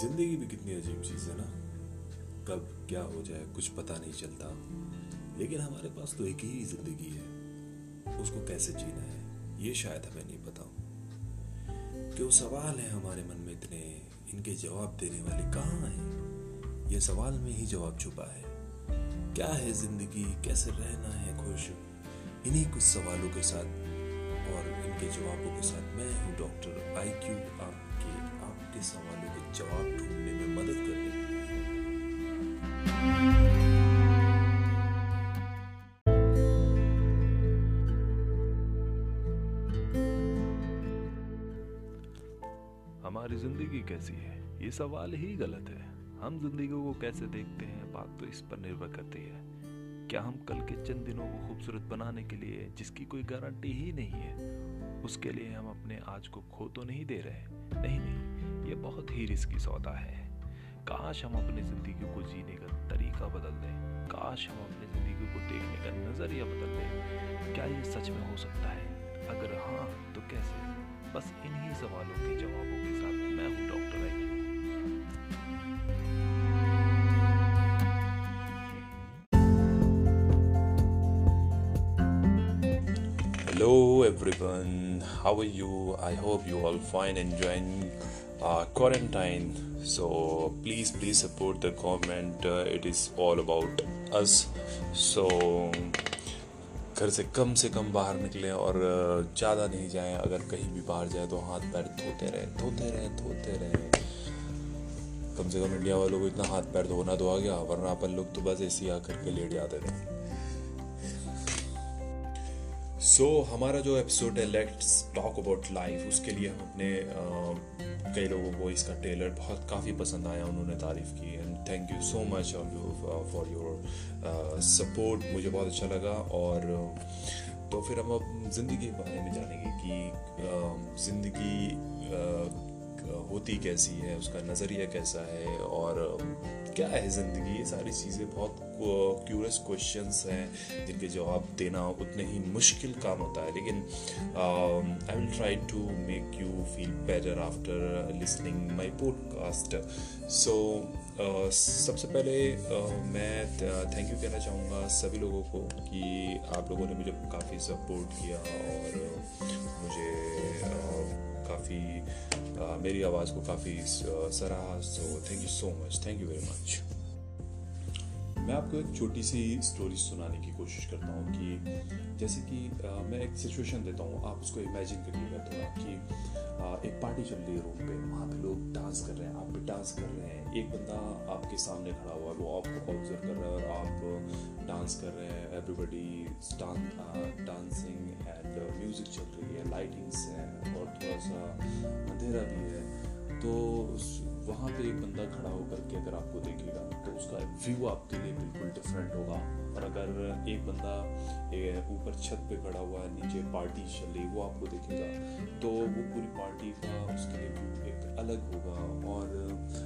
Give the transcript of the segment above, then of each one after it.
ज़िंदगी भी कितनी अजीब चीज़ है ना। कब, क्या हो जाए, कुछ पता नहीं चलता। लेकिन हमारे पास तो एक ही ज़िंदगी है। उसको कैसे जीना है, ये शायद हमें नहीं पता। क्यों सवाल है हमारे मन में इतने? इनके जवाब देने वाले कहाँ हैं? ये सवाल में ही जवाब छुपा है। क्या है ज़िंदगी? कैसे रहना है खुश? इन्हीं कुछ सवालों के साथ और इनके जवाबों के साथ मैं कैसी है? ये सवाल ही गलत है। हम ज़िंदगी को कैसे देखते हैं? बात तो इस पर निर्भर करती है। क्या हम कल के चंद दिनों को खूबसूरत बनाने के लिए, जिसकी कोई गारंटी ही नहीं है, उसके लिए हम अपने आज को खो तो नहीं दे रहे नहीं नहीं, ये बहुत ही रिस्की सौदा है। काश हम अपनी ज़िंदगी को जीने का तरीका बदल दें। काश हम अपनी ज़िंदगी को देखने का नज़रिया बदल दें। क्या ये सच में हो सकता है? अगर हाँ तो कैसे? बस इन्हीं सवालों के जवाबों के साथ। Hello everyone, how are you? I hope you all fine enjoying uh, quarantine. So please, please support the government. Uh, it is all about us. So. घर से कम से कम बाहर निकलें और ज़्यादा नहीं जाएँ। अगर कहीं भी बाहर जाए तो हाथ पैर धोते रहें धोते रहें धोते रहें। कम से कम इंडिया वालों को इतना हाथ पैर धोना तो आ गया, वरना अपन लोग तो बस ऐसे ही आकर के लेट जाते थे। सो so, हमारा जो एपिसोड है लेट्स टॉक अबाउट लाइफ उसके लिए हम अपने कई लोगों को इसका ट्रेलर बहुत काफ़ी पसंद आया उन्होंने तारीफ़ की। And thank you so much for your support मुझे बहुत अच्छा लगा और तो फिर हम अब ज़िंदगी के बारे में जानेंगे कि ज़िंदगी होती कैसी है उसका नज़रिया कैसा है और क्या है ज़िंदगी? ये सारी चीज़ें बहुत क्यूरियस क्वेश्चंस हैं जिनके जवाब देना उतने ही मुश्किल काम होता है। लेकिन I will try to make you feel better after listening my podcast so सबसे पहले uh, मैं थैंक यू कहना चाहूँगा सभी लोगों को कि आप लोगों ने मुझे काफ़ी सपोर्ट किया और मुझे uh, काफ़ी मेरी आवाज़ को काफ़ी सराहा। So thank you so much thank you very much मैं आपको एक छोटी सी स्टोरी सुनाने की कोशिश करता हूँ कि जैसे कि आ, मैं एक सिचुएशन देता हूँ आप उसको इमेजिन करिएगा थोड़ा कि आ, एक पार्टी चल रही है रूम पे वहाँ पे लोग डांस कर रहे हैं आप भी डांस कर रहे हैं। एक बंदा आपके सामने खड़ा हुआ है वो आपको ऑब्ज़र्व कर रहा है और आप डांस कर रहे हैं एवरीबडी डांसिंग एंड म्यूज़िक चल रही है लाइटिंग्स हैं और थोड़ा सा अंधेरा भी है। तो वहाँ पे एक बंदा खड़ा होकर के अगर आपको देखेगा तो उसका व्यू आपके लिए बिल्कुल डिफरेंट होगा। और अगर एक बंदा ऊपर छत पे खड़ा हुआ है, नीचे पार्टी चल वो आपको देखेगा तो वो पूरी पार्टी का उसके लिए व्यू एक अलग होगा। और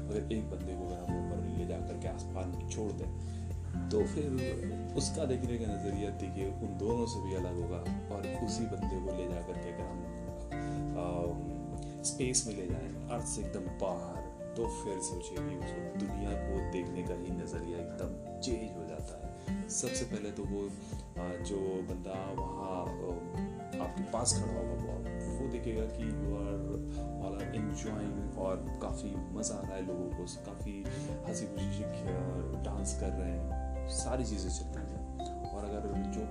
अगर एक बंदे को अगर हम ऊपर ले जा कर के आसमान में छोड़ दें तो फिर उसका देखने का नज़रिया देखिए, उन दोनों से भी अलग होगा। और उसी बंदे को ले जा कर के अगर हम स्पेस में ले जाए, अर्थ से एकदम बाहर तो फिर सोचिए कि उसको दुनिया को देखने का ही नज़रिया एकदम चेंज हो जाता है। सबसे पहले तो वो जो बंदा वहाँ आपके पास खड़ा होगा, वो देखेगा कि you are all are enjoying और काफ़ी मज़ा आ रहा है लोगों को, काफ़ी हँसी खुशी डांस कर रहे हैं, सारी चीज़ें चल रही हैं। और अगर जो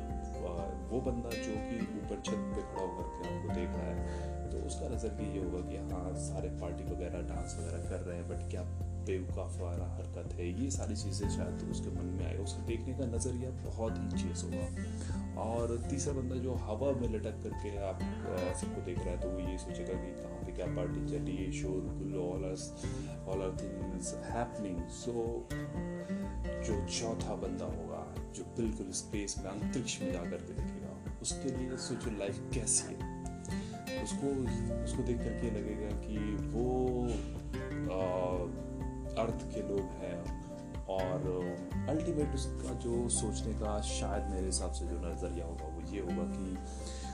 वो बंदा जो कि ऊपर छत पे खड़ा होकर के आपको देख रहा है तो उसका नज़र ये होगा कि हाँ सारे पार्टी वगैरह डांस वगैरह कर रहे हैं बट क्या बेवकाफ वाला हरकत है? ये सारी चीज़ें शायद तो उसके मन में आएगा उसको देखने का नज़रिया बहुत ही चीज़ होगा। और तीसरा बंदा जो हवा में लटक करके आप सबको देख रहा है तो वो ये सोचेगा कि कहाँ पे क्या पार्टी चल है शोर ऑल थिंग्स हैपनिंग सो जो चौथा बंदा होगा, जो बिल्कुल स्पेस में अंतरिक्ष में जा करके देखेगा उसके लिए सोचो लाइफ कैसी है। उसको उसको देख करके लगेगा कि वो आ, अर्थ के लोग हैं और अल्टीमेट उसका जो सोचने का शायद मेरे हिसाब से जो नज़रिया होगा वो ये होगा कि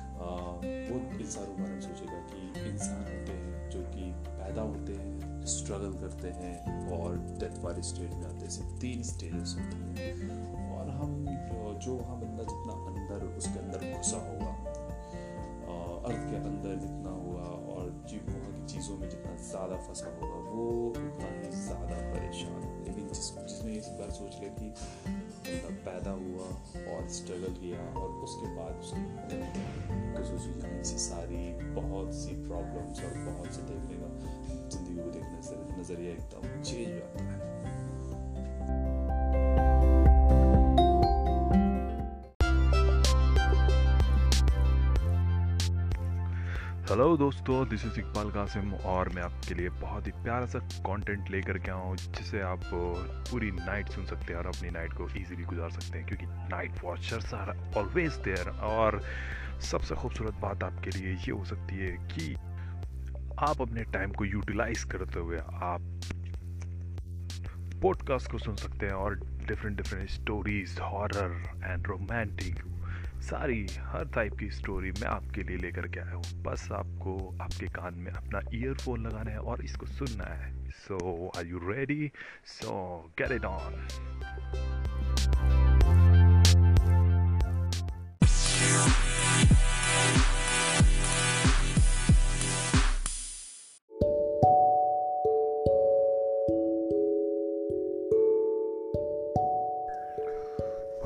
आ, वो इंसानों के बारे में सोचेगा कि इंसान होते हैं जो कि पैदा होते हैं स्ट्रगल करते हैं और डेथ वाली स्टेज में आते हैं। तीन स्टेजेस होती हैं। जो वहाँ बंदा जितना अंदर उसके अंदर घुसा होगा अर्थ के अंदर जितना हुआ और जी, वहाँ की चीज़ों में जितना ज़्यादा फंसा होगा वो उतना ही ज़्यादा परेशान लेकिन जिस, जिसने इस बार सोच लिया कि बंदा पैदा हुआ और स्ट्रगल किया और उसके बाद उसने सोची यहाँ से सारी बहुत सी प्रॉब्लम्स और बहुत से देखने का, ज़िंदगी को देखने से नज़रिया एकदम चेंज हो जाता है। हेलो दोस्तों दिस इज़ इकबाल कासिम और मैं आपके लिए बहुत ही प्यारा सा कंटेंट लेकर के आऊँ जिसे आप पूरी नाइट सुन सकते हैं और अपनी नाइट को इजीली गुजार सकते हैं, क्योंकि night watchers are always there और सबसे खूबसूरत बात आपके लिए ये हो सकती है कि आप अपने टाइम को यूटिलाइज करते हुए आप पॉडकास्ट को सुन सकते हैं और different different stories horror and romantic सारी, हर टाइप की स्टोरी मैं आपके लिए लेकर के आया हूँ। बस आपको, आपके कान में अपना ईयरफोन लगाना है और इसको सुनना है। So are you ready so get it on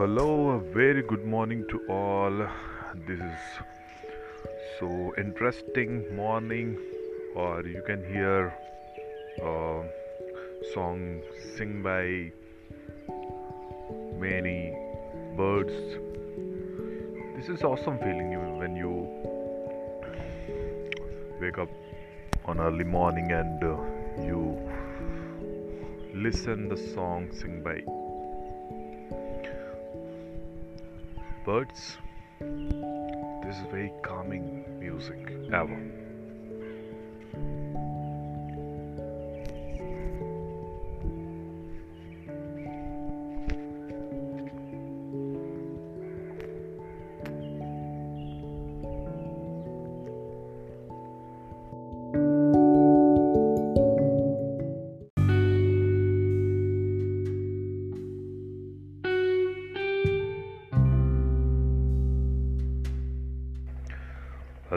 Hello, very good morning to all. This is so interesting morning, or you can hear a song sing by many birds. This is awesome feeling when you wake up on early morning and uh, you listen the song sing by birds. This is very calming music ever.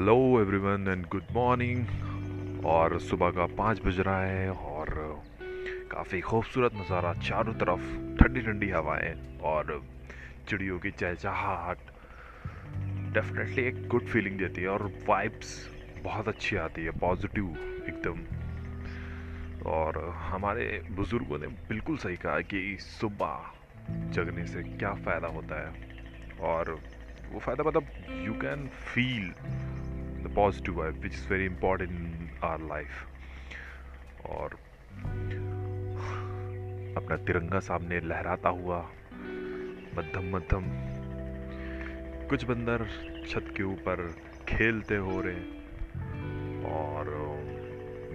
Hello everyone and good morning और सुबह का पाँच बज रहा है और काफ़ी खूबसूरत नज़ारा चारों तरफ़ ठंडी ठंडी हवाएँ और चिड़ियों की चहचहाहट। डेफिनेटली एक गुड फीलिंग देती है और वाइब्स बहुत अच्छी आती है पॉजिटिव एकदम। और हमारे बुज़ुर्गों ने बिल्कुल सही कहा कि सुबह जगने से क्या फ़ायदा होता है। और वो फ़ायदा मतलब you can feel the positive vibe which is very important in our life और अपना तिरंगा सामने लहराता हुआ, मध्यम मध्यम, कुछ बंदर छत के ऊपर खेलते हो रहे और,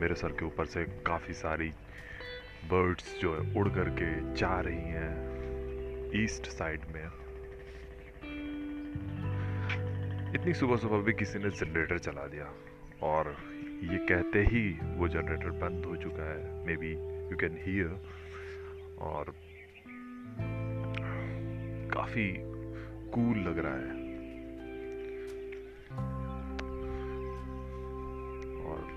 मेरे सर के ऊपर से काफ़ी सारी बर्ड्स जो है उड़ करके जा रही हैं ईस्ट साइड में। इतनी सुबह सुबह भी किसी ने जनरेटर चला दिया। और ये कहते ही वो जनरेटर बंद हो चुका है। May be you can hear और काफ़ी कूल लग रहा है। और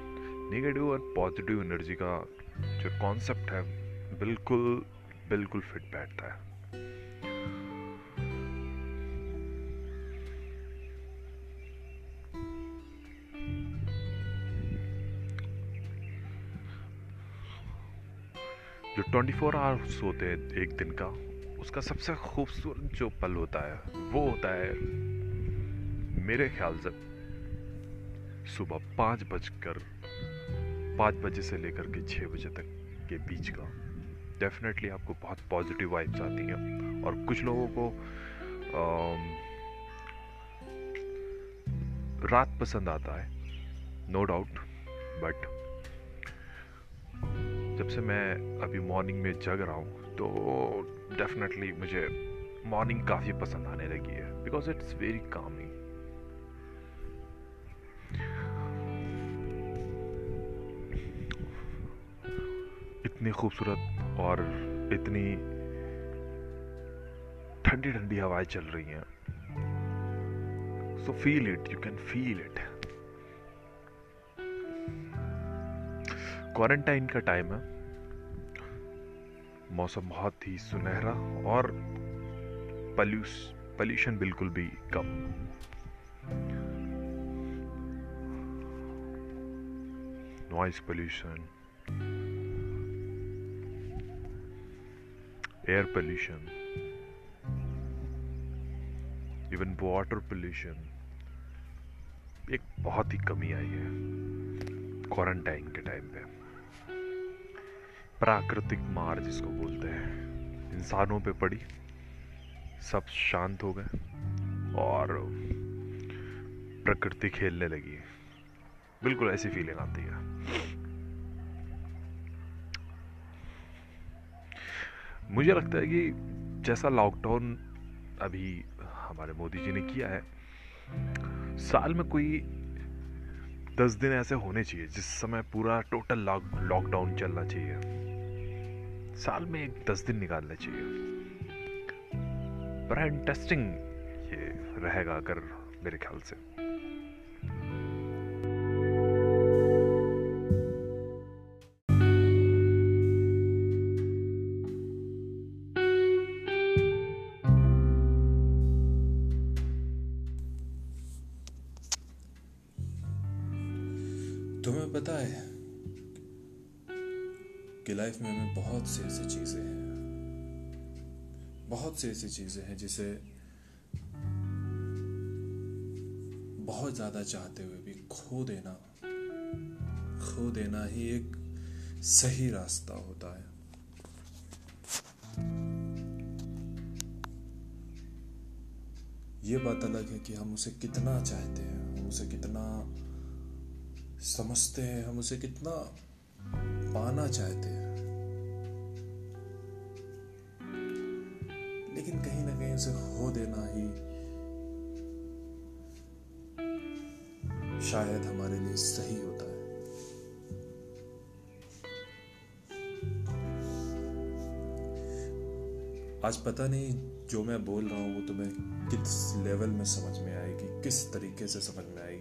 नेगेटिव और पॉजिटिव एनर्जी का जो कॉन्सेप्ट है, बिल्कुल बिल्कुल फिट बैठता है। जो 24 फोर आवर्स होते हैं एक दिन का उसका सबसे खूबसूरत जो पल होता है वो होता है मेरे ख्याल से सुबह पाँच बजकर पाँच बजे से लेकर के छः बजे तक के बीच का। डेफिनेटली आपको बहुत पॉजिटिव वाइब्स आती हैं और कुछ लोगों को आ, रात पसंद आता है नो डाउट बट जब से मैं अभी मॉर्निंग में जग रहा हूँ तो डेफिनेटली मुझे मॉर्निंग काफ़ी पसंद आने लगी है बिकॉज़ इट्स वेरी कामिंग इतनी खूबसूरत और इतनी ठंडी ठंडी हवाएँ चल रही हैं। So feel it you can feel it quarantine का टाइम है। मौसम बहुत ही सुनहरा और पल्यूस पल्यूशन बिल्कुल भी कम। Noise pollution air pollution even water pollution एक बहुत ही कमी आई है। क्वारंटाइन के टाइम पे। प्राकृतिक मार जिसको बोलते हैं। इंसानों पे पड़ी। सब शांत हो गए और प्रकृति खेलने लगी। बिल्कुल ऐसी फीलिंग आती है। मुझे लगता है कि जैसा लॉकडाउन अभी हमारे मोदी जी ने किया है, साल में कोई दस दिन ऐसे होने चाहिए जिस समय पूरा टोटल लॉकडाउन चलना चाहिए। साल में एक दस दिन निकालना चाहिए। बड़ा इंटरेस्टिंग ये रहेगा अगर मेरे ख्याल से। सी ऐसी चीज़ें हैं जिसे बहुत ज़्यादा चाहते हुए भी खो देना खो देना ही एक सही रास्ता होता है। ये बात अलग है कि हम उसे कितना चाहते हैं, हम उसे कितना समझते हैं, हम उसे कितना पाना चाहते हैं। कहीं उसे खो देना ही। शायद हमारे लिए सही होता है। आज पता नहीं जो मैं बोल रहा हूँ वो तुम्हें किस लेवल में समझ में आएगी, किस तरीके से समझ में आएगी।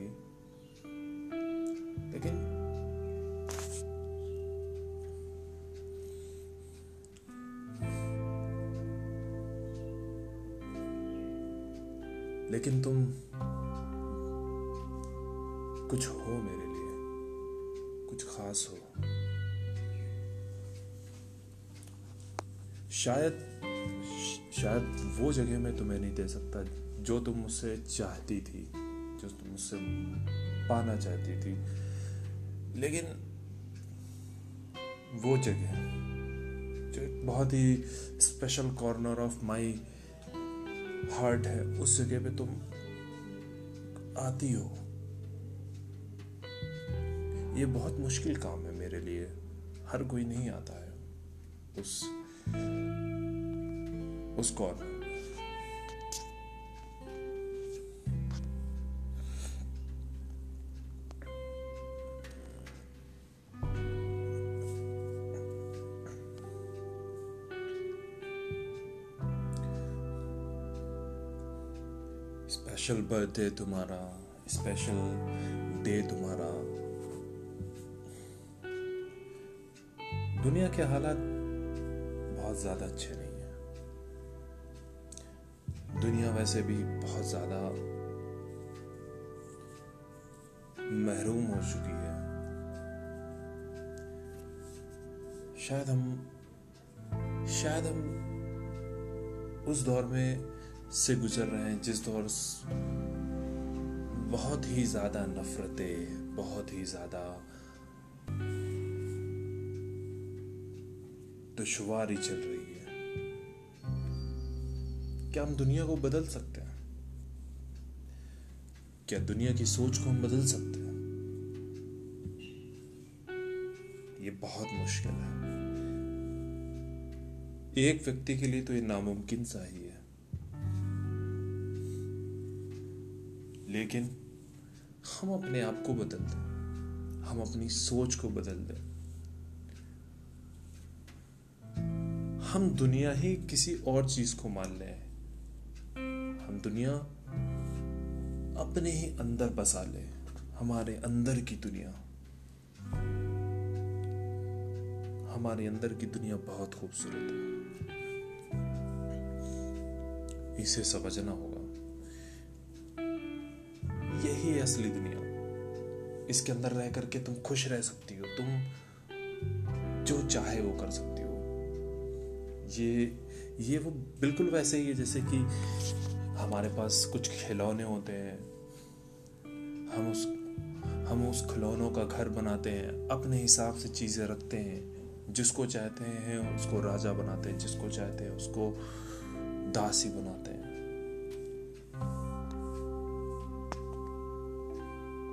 खास हो। शायद शायद वो जगह मैं तुम्हें नहीं दे सकता जो तुम मुझसे चाहती थी, जो तुम मुझसे पाना चाहती थी। लेकिन वो जगह, जो एक बहुत ही special corner of my heart है, उस जगह पे तुम आती हो। ये बहुत मुश्किल काम है मेरे लिए। हर कोई नहीं आता है। उस उस कॉर्नर स्पेशल बर्थडे तुम्हारा स्पेशल डे तुम्हारा। दुनिया के हालात बहुत ज़्यादा अच्छे नहीं है। दुनिया वैसे भी बहुत ज़्यादा महरूम हो चुकी है। शायद हम शायद हम उस दौर में से गुजर रहे हैं जिस दौर बहुत ही ज़्यादा नफरतें, बहुत ही ज़्यादा दुश्वारी चल रही है। क्या हम दुनिया को बदल सकते हैं? क्या दुनिया की सोच को हम बदल सकते हैं? ये बहुत मुश्किल है। एक व्यक्ति के लिए तो ये नामुमकिन सा ही है। लेकिन हम अपने आप को बदल दें। हम अपनी सोच को बदल दें। हम दुनिया ही किसी और चीज़ को मान ले। हम दुनिया अपने ही अंदर बसा ले, हमारे अंदर की दुनिया। हमारे अंदर की दुनिया बहुत खूबसूरत है। इसे समझना होगा। यही है असली दुनिया। इसके अंदर रह करके तुम खुश रह सकती हो। तुम जो चाहे वो कर सकती हो। ये ये वो बिल्कुल वैसे ही है जैसे कि हमारे पास कुछ खिलौने होते हैं। हम उस हम उस खिलौनों का घर बनाते हैं, अपने हिसाब से चीज़ें रखते हैं, जिसको चाहते हैं उसको राजा बनाते हैं, जिसको चाहते हैं उसको दासी बनाते हैं।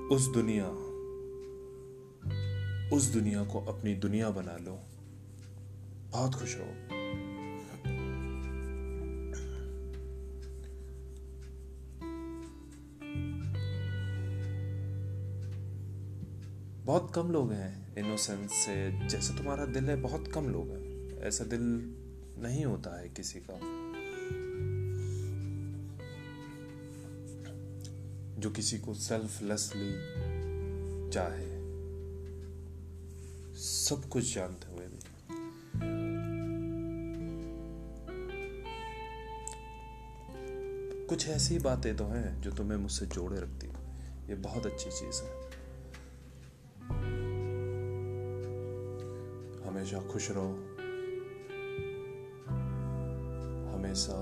उस दुनिया उस दुनिया को अपनी दुनिया बना लो। बहुत खुश रहो बहुत कम लोग हैं इनोसेंस से। जैसे तुम्हारा दिल है, बहुत कम लोग हैं। ऐसा दिल नहीं होता है किसी का। जो किसी को सेल्फलेसली चाहे। सब कुछ जानते हुए भी। कुछ ऐसी बातें तो हैं जो तुम्हें मुझसे जोड़े रखती ये बहुत अच्छी चीज़ है। हमेशा खुश रहो। हमेशा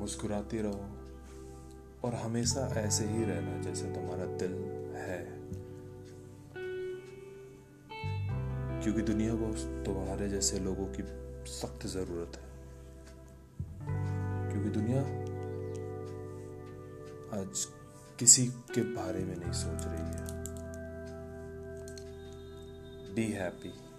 मुस्कुराती रहो। और हमेशा ऐसे ही रहना जैसे तुम्हारा दिल है। क्योंकि दुनिया को तुम्हारे जैसे लोगों की सख्त ज़रूरत है। क्योंकि दुनिया आज किसी के बारे में नहीं सोच रही है। Be happy